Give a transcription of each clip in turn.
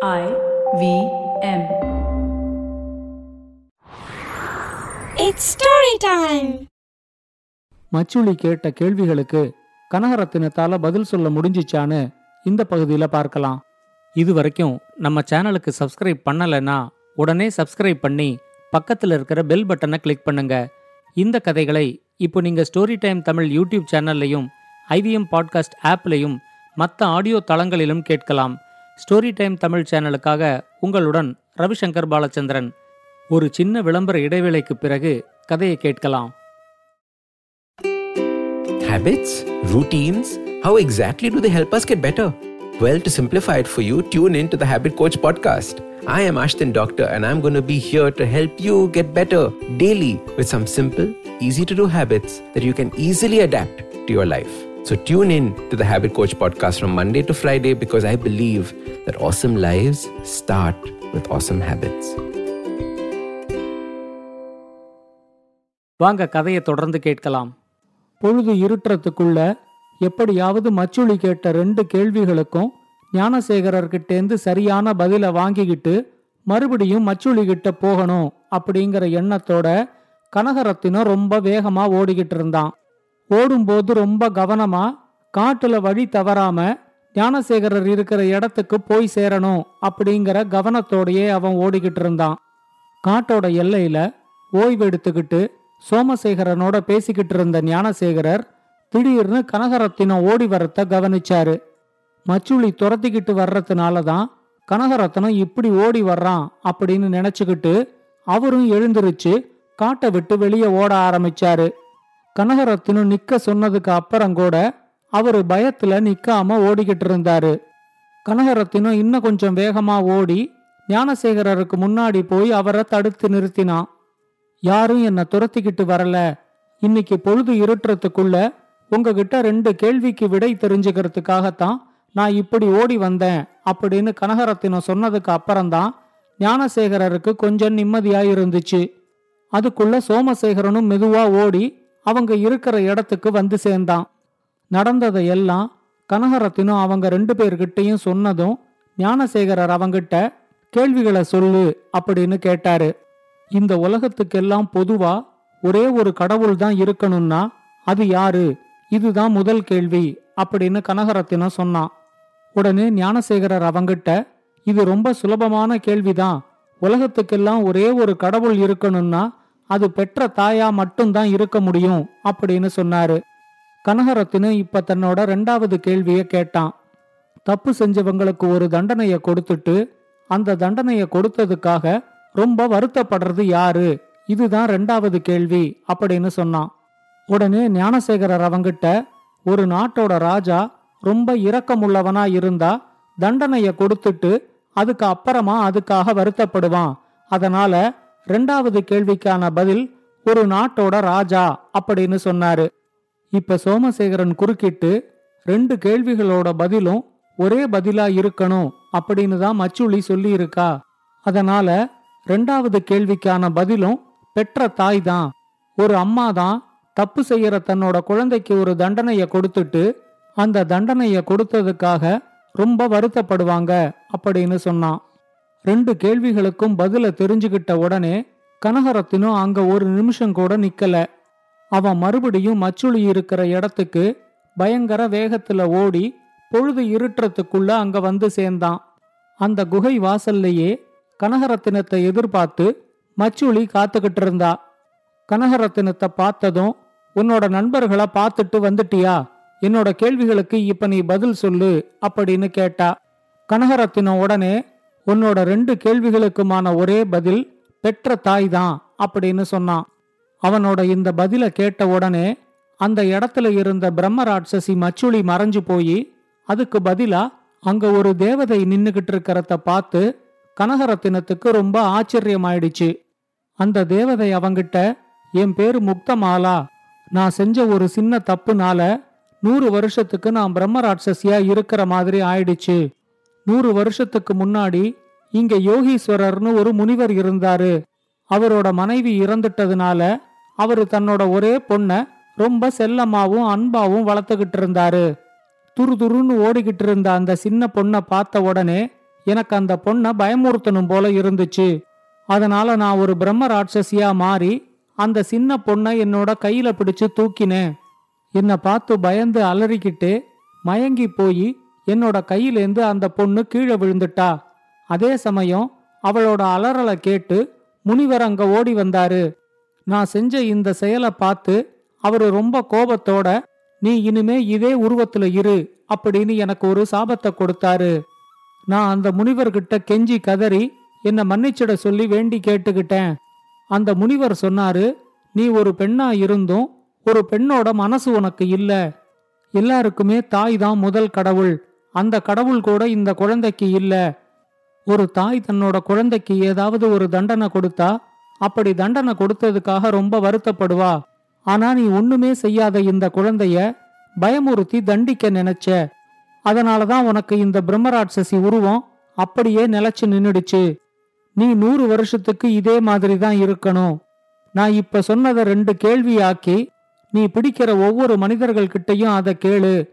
I V M. It's story time. மச்சுளி கேட்ட கேள்விகளுக்கு கனகரத்தினத்தால பதில் சொல்ல முடிஞ்சிச்சான்னு இந்த பகுதியில பார்க்கலாம் இது வரைக்கும் நம்ம சேனலுக்கு சப்ஸ்கிரைப் பண்ணலைன்னா உடனே சப்ஸ்கிரைப் பண்ணி பக்கத்துல இருக்கிற பெல் பட்டனை கிளிக் பண்ணுங்க இந்த கதைகளை இப்போ நீங்க ஸ்டோரி டைம் தமிழ் யூடியூப் சேனல்லையும் ஐவிஎம் பாட்காஸ்ட் ஆப்லையும் மற்ற ஆடியோ தளங்களிலும் கேட்கலாம் ஸ்டோரி டைம் தமிழ் சேனலுக்காக உங்களுடன் ரவிசங்கர் பாலச்சந்திரன் ஒரு சின்ன விளம்பர இடைவேளைக்கு பிறகு கதையை கேட்கலாம் Habits? Routines? How exactly do they help us get better? Well, to simplify it for you, tune in to the Habit Coach podcast. I am Ashton Doctor and I'm going to be here to help you get better daily with some simple, easy to do habits that you can easily adapt to your life. So tune in to the Habit Coach podcast from Monday to Friday because I believe that awesome lives start with awesome habits. வாங்க கதையை தொடர்ந்து கேட்கலாம் பொழுது இருட்டுறதுக்குள்ள எப்படியாவது மச்சுளி கேட்ட ரெண்டு கேள்விகளுக்கும் ஞானசேகரர்கிட்டேந்து சரியான பதில வாங்கிக்கிட்டு மறுபடியும் மச்சுளி கிட்ட போகணும் அப்படிங்கிற எண்ணத்தோட கனகரத்தினம் ரொம்ப வேகமா ஓடிக்கிட்டு இருந்தான் ஓடும்போது ரொம்ப கவனமா காட்டுல வழி தவறாம ஞானசேகரர் இருக்கிற இடத்துக்கு போய் சேரணும் அப்படிங்கிற கவனத்தோடையே அவன் ஓடிக்கிட்டு இருந்தான். காட்டோட எல்லையில ஓய்வெடுத்துக்கிட்டு சோமசேகரனோட பேசிக்கிட்டு இருந்த ஞானசேகரர் திடீர்னு கனகரத்தினம் ஓடி வரத்த கவனிச்சாரு. மச்சுளி துரத்திக்கிட்டு வர்றதுனால தான் கனகரத்னம் இப்படி ஓடி வர்றான் அப்படின்னு நினைச்சுக்கிட்டு அவரும் எழுந்திருச்சு காட்டை விட்டு வெளியே ஓட ஆரம்பிச்சாரு. கனகரத்தினம் நிக்க சொன்னதுக்கு அப்புறம் கூட அவரு பயத்துல நிக்காம ஓடிக்கிட்டு இருந்தாரு. கனகரத்தினம் இன்னும் கொஞ்சம் வேகமா ஓடி ஞானசேகரருக்கு முன்னாடி போய் அவரை தடுத்து நிறுத்தினான் யாரும் என்னை துரத்திக்கிட்டு வரல. இன்னைக்கு பொழுது இருட்டுறதுக்குள்ள உங்ககிட்ட ரெண்டு கேள்விக்கு விடை தெரிஞ்சுக்கிறதுக்காகத்தான் நான் இப்படி ஓடி வந்தேன் அப்படின்னு கனகரத்தினம் சொன்னதுக்கு அப்புறம்தான் ஞானசேகரருக்கு கொஞ்சம் நிம்மதியா இருந்துச்சு அதுக்குள்ள சோமசேகரனும் மெதுவா ஓடி அவங்க இருக்கிற இடத்துக்கு வந்து சேர்ந்தான். நடந்ததை எல்லாம் கனகரத்தினும் அவங்க ரெண்டு பேர்கிட்டையும் சொன்னதும் ஞானசேகரர் அவங்கிட்ட கேள்விகளை சொல்லு அப்படின்னு கேட்டாரு. இந்த உலகத்துக்கெல்லாம் பொதுவா ஒரே ஒரு கடவுள் தான் இருக்கணும்னா அது யாரு? இதுதான் முதல் கேள்வி அப்படின்னு கனகரத்தினம் சொன்னான். உடனே ஞானசேகரர் அவங்கிட்ட இது ரொம்ப சுலபமான கேள்விதான். உலகத்துக்கெல்லாம் ஒரே ஒரு கடவுள் இருக்கணும்னா அது பெற்ற தாயா மட்டும்தான் இருக்க முடியும் அப்படின்னு சொன்னாரு. கனகரத்தினு இப்ப தன்னோட ரெண்டாவது கேள்விய கேட்டான். தப்பு செஞ்சவங்களுக்கு ஒரு தண்டனைய கொடுத்துட்டு அந்த தண்டனைய கொடுத்ததுக்காக ரொம்ப வருத்தப்படுறது யாரு? இதுதான் ரெண்டாவது கேள்வி அப்படின்னு சொன்னான். உடனே ஞானசேகரர் அவங்கிட்ட ஒரு நாட்டோட ராஜா ரொம்ப இரக்கமுள்ளவனா இருந்தா தண்டனைய கொடுத்துட்டு அதுக்கு அப்புறமா அதுக்காக வருத்தப்படுவான். அதனால ரெண்டாவது கேள்விக்கான பதில் ஒரு நாட்டோட ராஜா அப்படின்னு சொன்னாரு. இப்ப சோமசேகரன் குறுக்கிட்டு ரெண்டு கேள்விகளோட பதிலும் ஒரே பதிலா இருக்கணும் அப்படின்னு தான் மச்சுளி சொல்லியிருக்கா. அதனால ரெண்டாவது கேள்விக்கான பதிலும் பெற்ற தாய் தான். ஒரு அம்மா தான் தப்பு செய்யற தன்னோட குழந்தைக்கு ஒரு தண்டனைய கொடுத்துட்டு அந்த தண்டனைய கொடுத்ததுக்காக ரொம்ப வருத்தப்படுவாங்க அப்படின்னு சொன்னான். ரெண்டு கேள்விகளுக்கும் பதில தெரிஞ்சுக்கிட்ட உடனே கனகரத்தினும் அங்க ஒரு நிமிஷம் கூட நிக்கல. அவன் மறுபடியும் மச்சுளி இருக்கிற இடத்துக்கு பயங்கர வேகத்துல ஓடி பொழுது இருட்டுறதுக்குள்ள அங்க வந்து சேர்ந்தான். அந்த குகை வாசல்லையே கனகரத்தினத்தை எதிர்பார்த்து மச்சுளி காத்துக்கிட்டு இருந்தா. கனகரத்தினத்தை பார்த்ததும் உன்னோட நண்பர்களை பார்த்துட்டு வந்துட்டியா? என்னோட கேள்விகளுக்கு இப்ப நீ பதில் சொல்லு அப்படின்னு கேட்டா. கனகரத்தினம் உடனே உன்னோட ரெண்டு கேள்விகளுக்குமான ஒரே பதில் பெற்ற தாய் தான் அப்படின்னு சொன்னான். அவனோட இந்த பதில கேட்ட உடனே அந்த இடத்துல இருந்த பிரம்ம ராட்சசி மச்சுளி மறைஞ்சு போய் அதுக்கு பதிலா அங்க ஒரு தேவதை நின்னுகிட்டு இருக்கிறத பார்த்து கனகரத்தினத்துக்கு ரொம்ப ஆச்சரியமாயிடுச்சு. அந்த தேவதை அவங்கிட்ட என் பேரு முக்தமாலா. நான் செஞ்ச ஒரு சின்ன தப்புனால நூறு வருஷத்துக்கு நான் பிரம்ம ராட்சசியா இருக்கிற மாதிரி ஆயிடுச்சு. நூறு வருஷத்துக்கு முன்னாடி இங்க யோகீஸ்வரர்னு ஒரு முனிவர் இருந்தாரு. அவரோட மனைவி இறந்துட்டதுனால அவரு தன்னோட ஒரே பொண்ண ரொம்ப செல்லமாவும் அன்பாவும் வளர்த்துக்கிட்டு இருந்தாரு. துரு துருன்னு ஓடிக்கிட்டு இருந்த அந்த சின்ன பொண்ணை பார்த்த உடனே எனக்கு அந்த பொண்ணை பயமுறுத்தணும் போல இருந்துச்சு. அதனால நான் ஒரு பிரம்ம ராட்சசியா மாறி அந்த சின்ன பொண்ணை என்னோட கையில பிடிச்சு தூக்கினேன். என்னை பார்த்து பயந்து அலறிக்கிட்டு மயங்கி போய் என்னோட கையிலேந்து அந்த பொண்ணு கீழே விழுந்துட்டா. அதே சமயம் அவளோட அலறலை கேட்டு முனிவர் அங்க ஓடி வந்தாரு. நான் செஞ்ச இந்த செயலை பார்த்து அவரு ரொம்ப கோபத்தோட நீ இனிமே இதே உருவத்துல இரு அப்படின்னு எனக்கு ஒரு சாபத்தை கொடுத்தாரு. நான் அந்த முனிவர்கிட்ட கெஞ்சி கதறி என்னை மன்னிச்சிட சொல்லி வேண்டி கேட்டுக்கிட்டேன். அந்த முனிவர் சொன்னாரு நீ ஒரு பெண்ணா இருந்தும் ஒரு பெண்ணோட மனசு உனக்கு இல்ல. எல்லாருக்குமே தாய் தான் முதல் கடவுள். அந்த கடவுள் கூட இந்த குழந்தைக்கு இல்ல. ஒரு தாய் தன்னோட குழந்தைக்கு ஏதாவது ஒரு தண்டனை கொடுத்தா அப்படி தண்டனை கொடுத்ததுக்காக ரொம்ப வருத்தப்படுவா. ஆனா நீ ஒண்ணுமே செய்யாத இந்த குழந்தைய பயமுறுத்தி தண்டிக்க நினைச்ச. அதனாலதான் உனக்கு இந்த பிரம்மராட்சசி உருவம் அப்படியே நிலைச்சு நின்னுடுச்சு. நீ நூறு வருஷத்துக்கு இதே மாதிரி தான் இருக்கணும். நான் இப்ப சொன்னதை ரெண்டு கேள்வியாக்கி நீ பிடிக்கிற ஒவ்வொரு மனிதர்கள்கிட்டயும் அதை கேளு.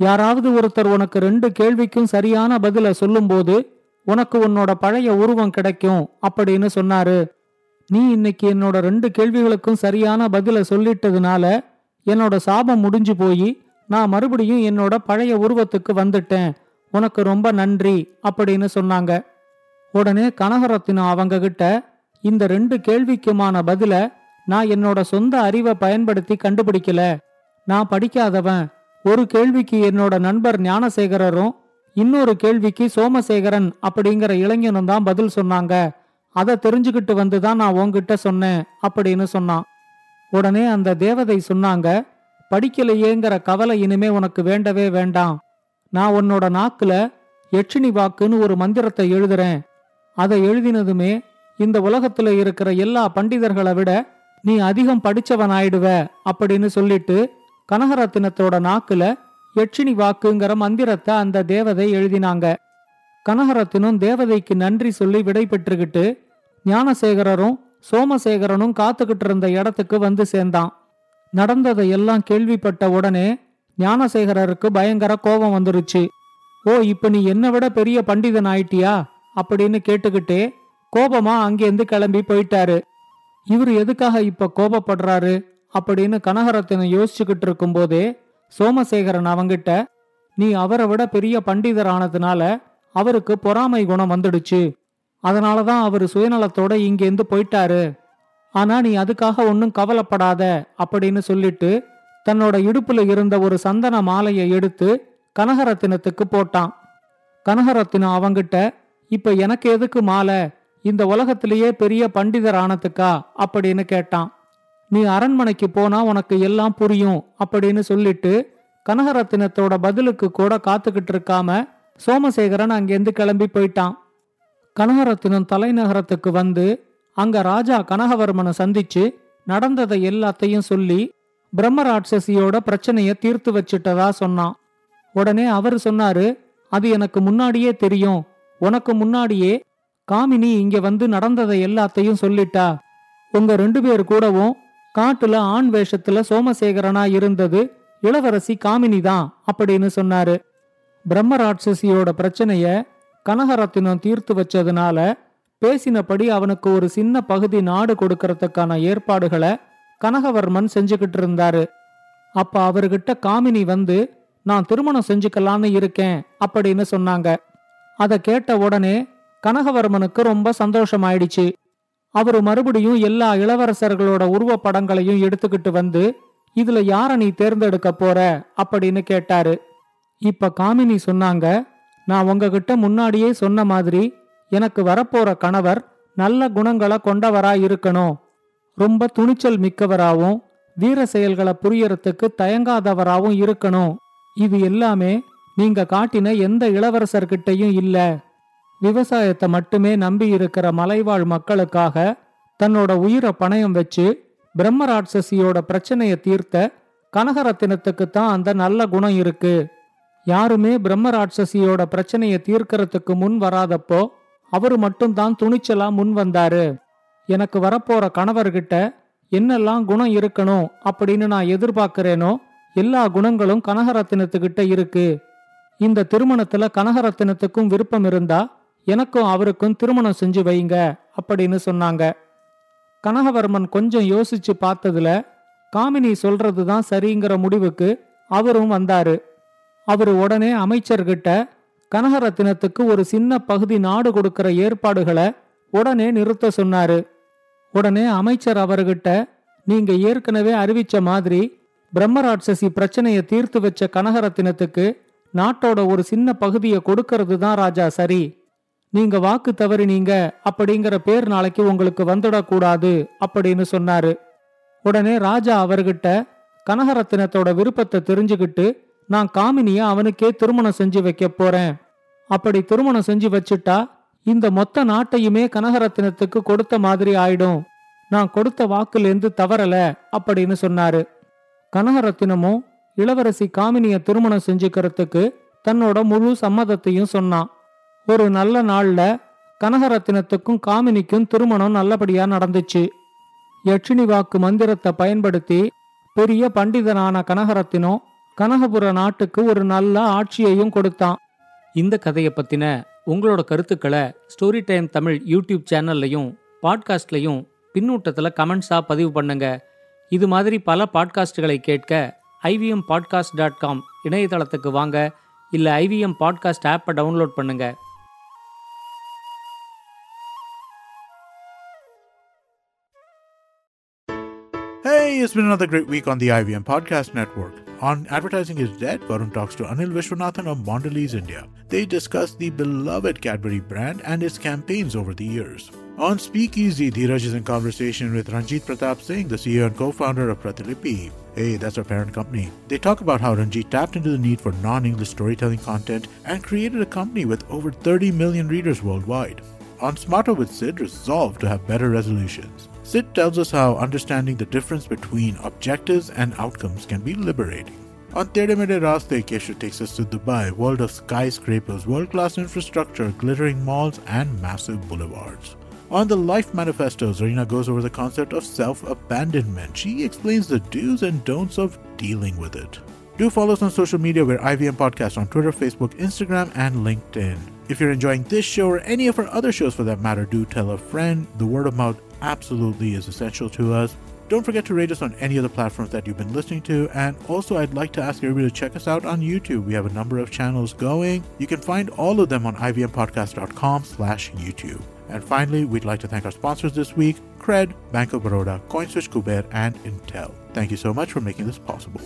யாராவது ஒருத்தர் உனக்கு ரெண்டு கேள்விக்கும் சரியான பதில சொல்லும்போது உனக்கு உன்னோட பழைய உருவம் கிடைக்கும் அப்படின்னு சொன்னாரு. நீ இன்னைக்கு என்னோட ரெண்டு கேள்விகளுக்கும் சரியான பதில சொல்லிட்டதுனால என்னோட சாபம் முடிஞ்சு போய் நான் மறுபடியும் என்னோட பழைய உருவத்துக்கு வந்துட்டேன். உனக்கு ரொம்ப நன்றி அப்படின்னு சொன்னாங்க. உடனே கனகரத்தினம் அவங்க கிட்ட இந்த ரெண்டு கேள்விக்குமான பதில நான் என்னோட சொந்த அறிவை பயன்படுத்தி கண்டுபிடிக்கல. நான் படிக்காதவன். ஒரு கேள்விக்கு என்னோட நண்பர் ஞானசேகரரும் இன்னொரு கேள்விக்கு சோமசேகரன் அப்படிங்கிற இளைஞனும் தான் பதில் சொன்னாங்க. அதை தெரிஞ்சுக்கிட்டு வந்து தான் நான் உங்ககிட்ட சொன்னேன் அப்படின்னு சொன்னான். உடனே அந்த தேவதை சொன்னாங்க படிக்கலையேங்கிற கவலை இனிமே உனக்கு வேண்டவே வேண்டாம். நான் உன்னோட நாக்குல யட்சினி வாக்குன்னு ஒரு மந்திரத்தை எழுதுறேன். அதை எழுதினதுமே இந்த உலகத்துல இருக்கிற எல்லா பண்டிதர்களை விட நீ அதிகம் படிச்சவன் ஆயிடுவ அப்படின்னு சொல்லிட்டு கனகரத்தினத்தோட நாக்குல யட்சினி வாக்குங்கிற மந்திரத்தை அந்த தேவதை எழுதினாங்க. கனகரத்தினும் தேவதைக்கு நன்றி சொல்லி விடை பெற்றுக்கிட்டு ஞானசேகரரும் சோமசேகரனும் காத்துக்கிட்டு இருந்த இடத்துக்கு வந்து சேர்ந்தான். நடந்ததை எல்லாம் கேள்விப்பட்ட உடனே ஞானசேகரருக்கு பயங்கர கோபம் வந்துருச்சு. ஓ இப்ப நீ என்னை விட பெரிய பண்டிதன் ஆயிட்டியா? அப்படின்னு கேட்டுக்கிட்டே கோபமா அங்கேருந்து கிளம்பி போயிட்டாரு. இவர் எதுக்காக இப்ப கோபப்படுறாரு? அப்படின்னு கனகரத்தினம் யோசிச்சுக்கிட்டு இருக்கும்போதே சோமசேகரன் அவங்கிட்ட நீ அவரை விட பெரிய பண்டிதர் ஆனதுனால அவருக்கு பொறாமை குணம் வந்துடுச்சு. அதனால தான் அவர் சுயநலத்தோட இங்கேருந்து போயிட்டாரு. ஆனா நீ அதுக்காக ஒன்னும் கவலைப்படாத அப்படின்னு சொல்லிட்டு தன்னோட இடுப்புல இருந்த ஒரு சந்தன மாலையை எடுத்து கனகரத்தினத்துக்கு போட்டான். கனகரத்தினம் அவங்கிட்ட இப்ப எனக்கு எதுக்கு மாலை? இந்த உலகத்திலேயே பெரிய பண்டிதர் ஆனதுக்கா? அப்படின்னு கேட்டான். நீ அரண்மனைக்கு போனா உனக்கு எல்லாம் புரியும் அப்படின்னு சொல்லிட்டு கனகரத்தினத்தோட பதிலுக்கு கூட காத்துக்கிட்டு இருக்காம சோமசேகரன் அங்கேருந்து கிளம்பி போயிட்டான். கனகரத்தினம் தலைநகரத்துக்கு வந்து அங்க ராஜா கனகவர்மனை சந்திச்சு நடந்ததை எல்லாத்தையும் சொல்லி பிரம்மராட்சசியோட பிரச்சனைய தீர்த்து வச்சிட்டதா சொன்னான். உடனே அவர் சொன்னாரு அது எனக்கு முன்னாடியே தெரியும். உனக்கு முன்னாடியே காமினி இங்க வந்து நடந்ததை எல்லாத்தையும் சொல்லிட்டா. உங்க ரெண்டு பேர் கூடவும் காட்டுல ஆண் வேஷத்துல சோமசேகரனா இருந்தது இளவரசி காமினி தான் அப்படின்னு சொன்னாரு. பிரம்மராட்சசியோட பிரச்சனைய கனகரத்தினம் தீர்த்து வச்சதுனால பேசினபடி அவனுக்கு ஒரு சின்ன பகுதி நாடு கொடுக்கறதுக்கான ஏற்பாடுகளை கனகவர்மன் செஞ்சுக்கிட்டு இருந்தாரு. அப்ப அவர்கிட்ட காமினி வந்து நான் திருமணம் செஞ்சுக்கலான்னு இருக்கேன் அப்படின்னு சொன்னாங்க. அத கேட்ட உடனே கனகவர்மனுக்கு ரொம்ப சந்தோஷமாயிடுச்சு. அவரு மறுபடியும் எல்லா இளவரசர்களோட உருவப்படங்களையும் எடுத்துக்கிட்டு வந்து இதுல யார நீ தேர்ந்தெடுக்க போற? அப்படின்னு கேட்டாரு. இப்ப காமினி சொன்னாங்க நான் உங்ககிட்ட முன்னாடியே சொன்ன மாதிரி எனக்கு வரப்போற கணவர் நல்ல குணங்களை கொண்டவரா இருக்கணும். ரொம்ப துணிச்சல் மிக்கவராகவும் வீர செயல்களை புரியறதுக்கு தயங்காதவராகவும் இருக்கணும். இது எல்லாமே நீங்க காட்டின எந்த இளவரசர்கிட்டயும் இல்லை. விவசாயத்தை மட்டுமே நம்பி இருக்கிற மலைவாழ் மக்களுக்காக தன்னோட உயிரை பணயம் வச்சு பிரம்மராட்சசியோட பிரச்சனையை தீர்த்த கனகரத்தினத்துக்கு தான் அந்த நல்ல குணம் இருக்கு. யாருமே பிரம்மராட்சசியோட பிரச்சனையை தீர்க்கறதுக்கு முன் வராதப்போ அவரு மட்டும்தான் துணிச்சலா முன் வந்தாரு. எனக்கு வரப்போற கணவர்கிட்ட என்னெல்லாம் குணம் இருக்கணும் அப்படின்னு நான் எதிர்பார்க்கிறேனோ எல்லா குணங்களும் கனகரத்தினத்துக்கிட்ட இருக்கு. இந்த திருமணத்துல கனகரத்தினத்துக்கும் விருப்பம் இருந்தா எனக்கும் அவருக்கும் திருமணம் செஞ்சு வைங்க அப்படின்னு சொன்னாங்க. கனகவர்மன் கொஞ்சம் யோசிச்சு பார்த்ததுல காமினி சொல்றதுதான் சரிங்கிற முடிவுக்கு அவரும் வந்தாரு. அவரு உடனே அமைச்சர்கிட்ட கனகரத்தினத்துக்கு ஒரு சின்ன பகுதி நாடு கொடுக்கிற ஏற்பாடுகளை உடனே நிறுத்த சொன்னாரு. உடனே அமைச்சர் அவர்கிட்ட நீங்க ஏற்கனவே அறிவிச்ச மாதிரி பிரம்மராட்சசி பிரச்சனையை தீர்த்து வச்ச கனகரத்தினத்துக்கு நாட்டோட ஒரு சின்ன பகுதியை கொடுக்கறது தான் ராஜா சரி. நீங்க வாக்கு தவறினீங்க அப்படிங்கிற பேர் நாளைக்கு உங்களுக்கு வந்துடக்கூடாது அப்படின்னு சொன்னாரு. உடனே ராஜா அவர்கிட்ட கனகரத்தினத்தோட விருப்பத்தை தெரிஞ்சுக்கிட்டு நான் காமினிய அவனுக்கே திருமணம் செஞ்சு வைக்க போறேன். அப்படி திருமணம் செஞ்சு வச்சுட்டா இந்த மொத்த நாட்டையுமே கனகரத்தினத்துக்கு கொடுத்த மாதிரி ஆயிடும். நான் கொடுத்த வாக்குலேருந்து தவறல அப்படின்னு சொன்னாரு. கனகரத்தினமும் இளவரசி காமினிய திருமணம் செஞ்சுக்கிறதுக்கு தன்னோட முழு சம்மதத்தையும் சொன்னான். ஒரு நல்ல நாள்ல கனகரத்தினத்துக்கும் காமினிக்கும் திருமணம் நல்லபடியா நடந்துச்சு. யட்சினி வாக்கு மந்திரத்தை பயன்படுத்தி பெரிய பண்டிதனான கனகரத்தினம் கனகபுர நாட்டுக்கு ஒரு நல்ல ஆட்சியையும் கொடுத்தான். இந்த கதையை பத்தின உங்களோட கருத்துக்களை ஸ்டோரி டைம் தமிழ் யூடியூப் சேனல்லையும் பாட்காஸ்ட்லையும் பின்னூட்டத்தில் கமெண்ட்ஸாக பதிவு பண்ணுங்க. இது மாதிரி பல பாட்காஸ்டுகளை கேட்க ஐவிஎம் பாட்காஸ்ட் டாட் காம் இணையதளத்துக்கு வாங்க. இல்லை ஐவிஎம் பாட்காஸ்ட் ஆப்பை டவுன்லோட் பண்ணுங்கள் Hey, it's been another great week on the IVM Podcast Network. On Advertising is Dead, Varun talks to Anil Vishwanathan of Mondelez India. They discuss the beloved Cadbury brand and its campaigns over the years. On Speakeasy, Dheeraj is in conversation with Ranjit Pratap Singh, the CEO and co-founder of Pratilipi. Hey, that's our parent company. They talk about how Ranjit tapped into the need for non-English storytelling content and created a company with over 30 million readers worldwide. On Smarter with Sid, resolved to have better resolutions. Sid tells us how understanding the difference between objectives and outcomes can be liberating. On Tere Raste, Keshu takes us to Dubai, world of skyscrapers, world-class infrastructure, glittering malls, and massive boulevards. On the Life Manifesto, Zarina goes over the concept of self-abandonment. She explains the do's and don'ts of dealing with it. Do follow us on social media. We're IVM Podcast on Twitter, Facebook, Instagram, and LinkedIn. If you're enjoying this show or any of our other shows for that matter, do tell a friend. The word of mouth absolutely is essential to us. Don't forget to rate us on any of the platforms that you've been listening to. And also, I'd like to ask everybody to check us out on YouTube. We have a number of channels going. You can find all of them on ivmpodcast.com slash YouTube. And finally, we'd like to thank our sponsors this week, Cred, Bank of Baroda, CoinSwitch Kuber, and Intel. Thank you so much for making this possible.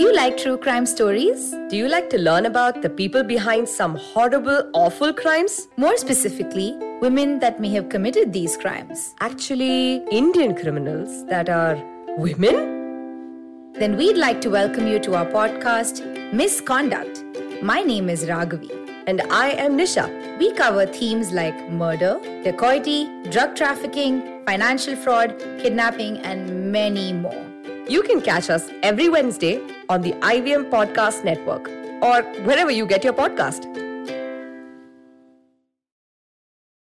Do you like true crime stories? Do you like to learn about the people behind some horrible, awful crimes? More specifically, women that may have committed these crimes. Actually, Indian criminals that are women? Then we'd like to welcome you to our podcast, Misconduct. My name is Raghavi. And I am Nisha. We cover themes like murder, dacoity, drug trafficking, financial fraud, kidnapping, and many more. You can catch us every Wednesday on the IVM Podcast Network or wherever you get your podcast.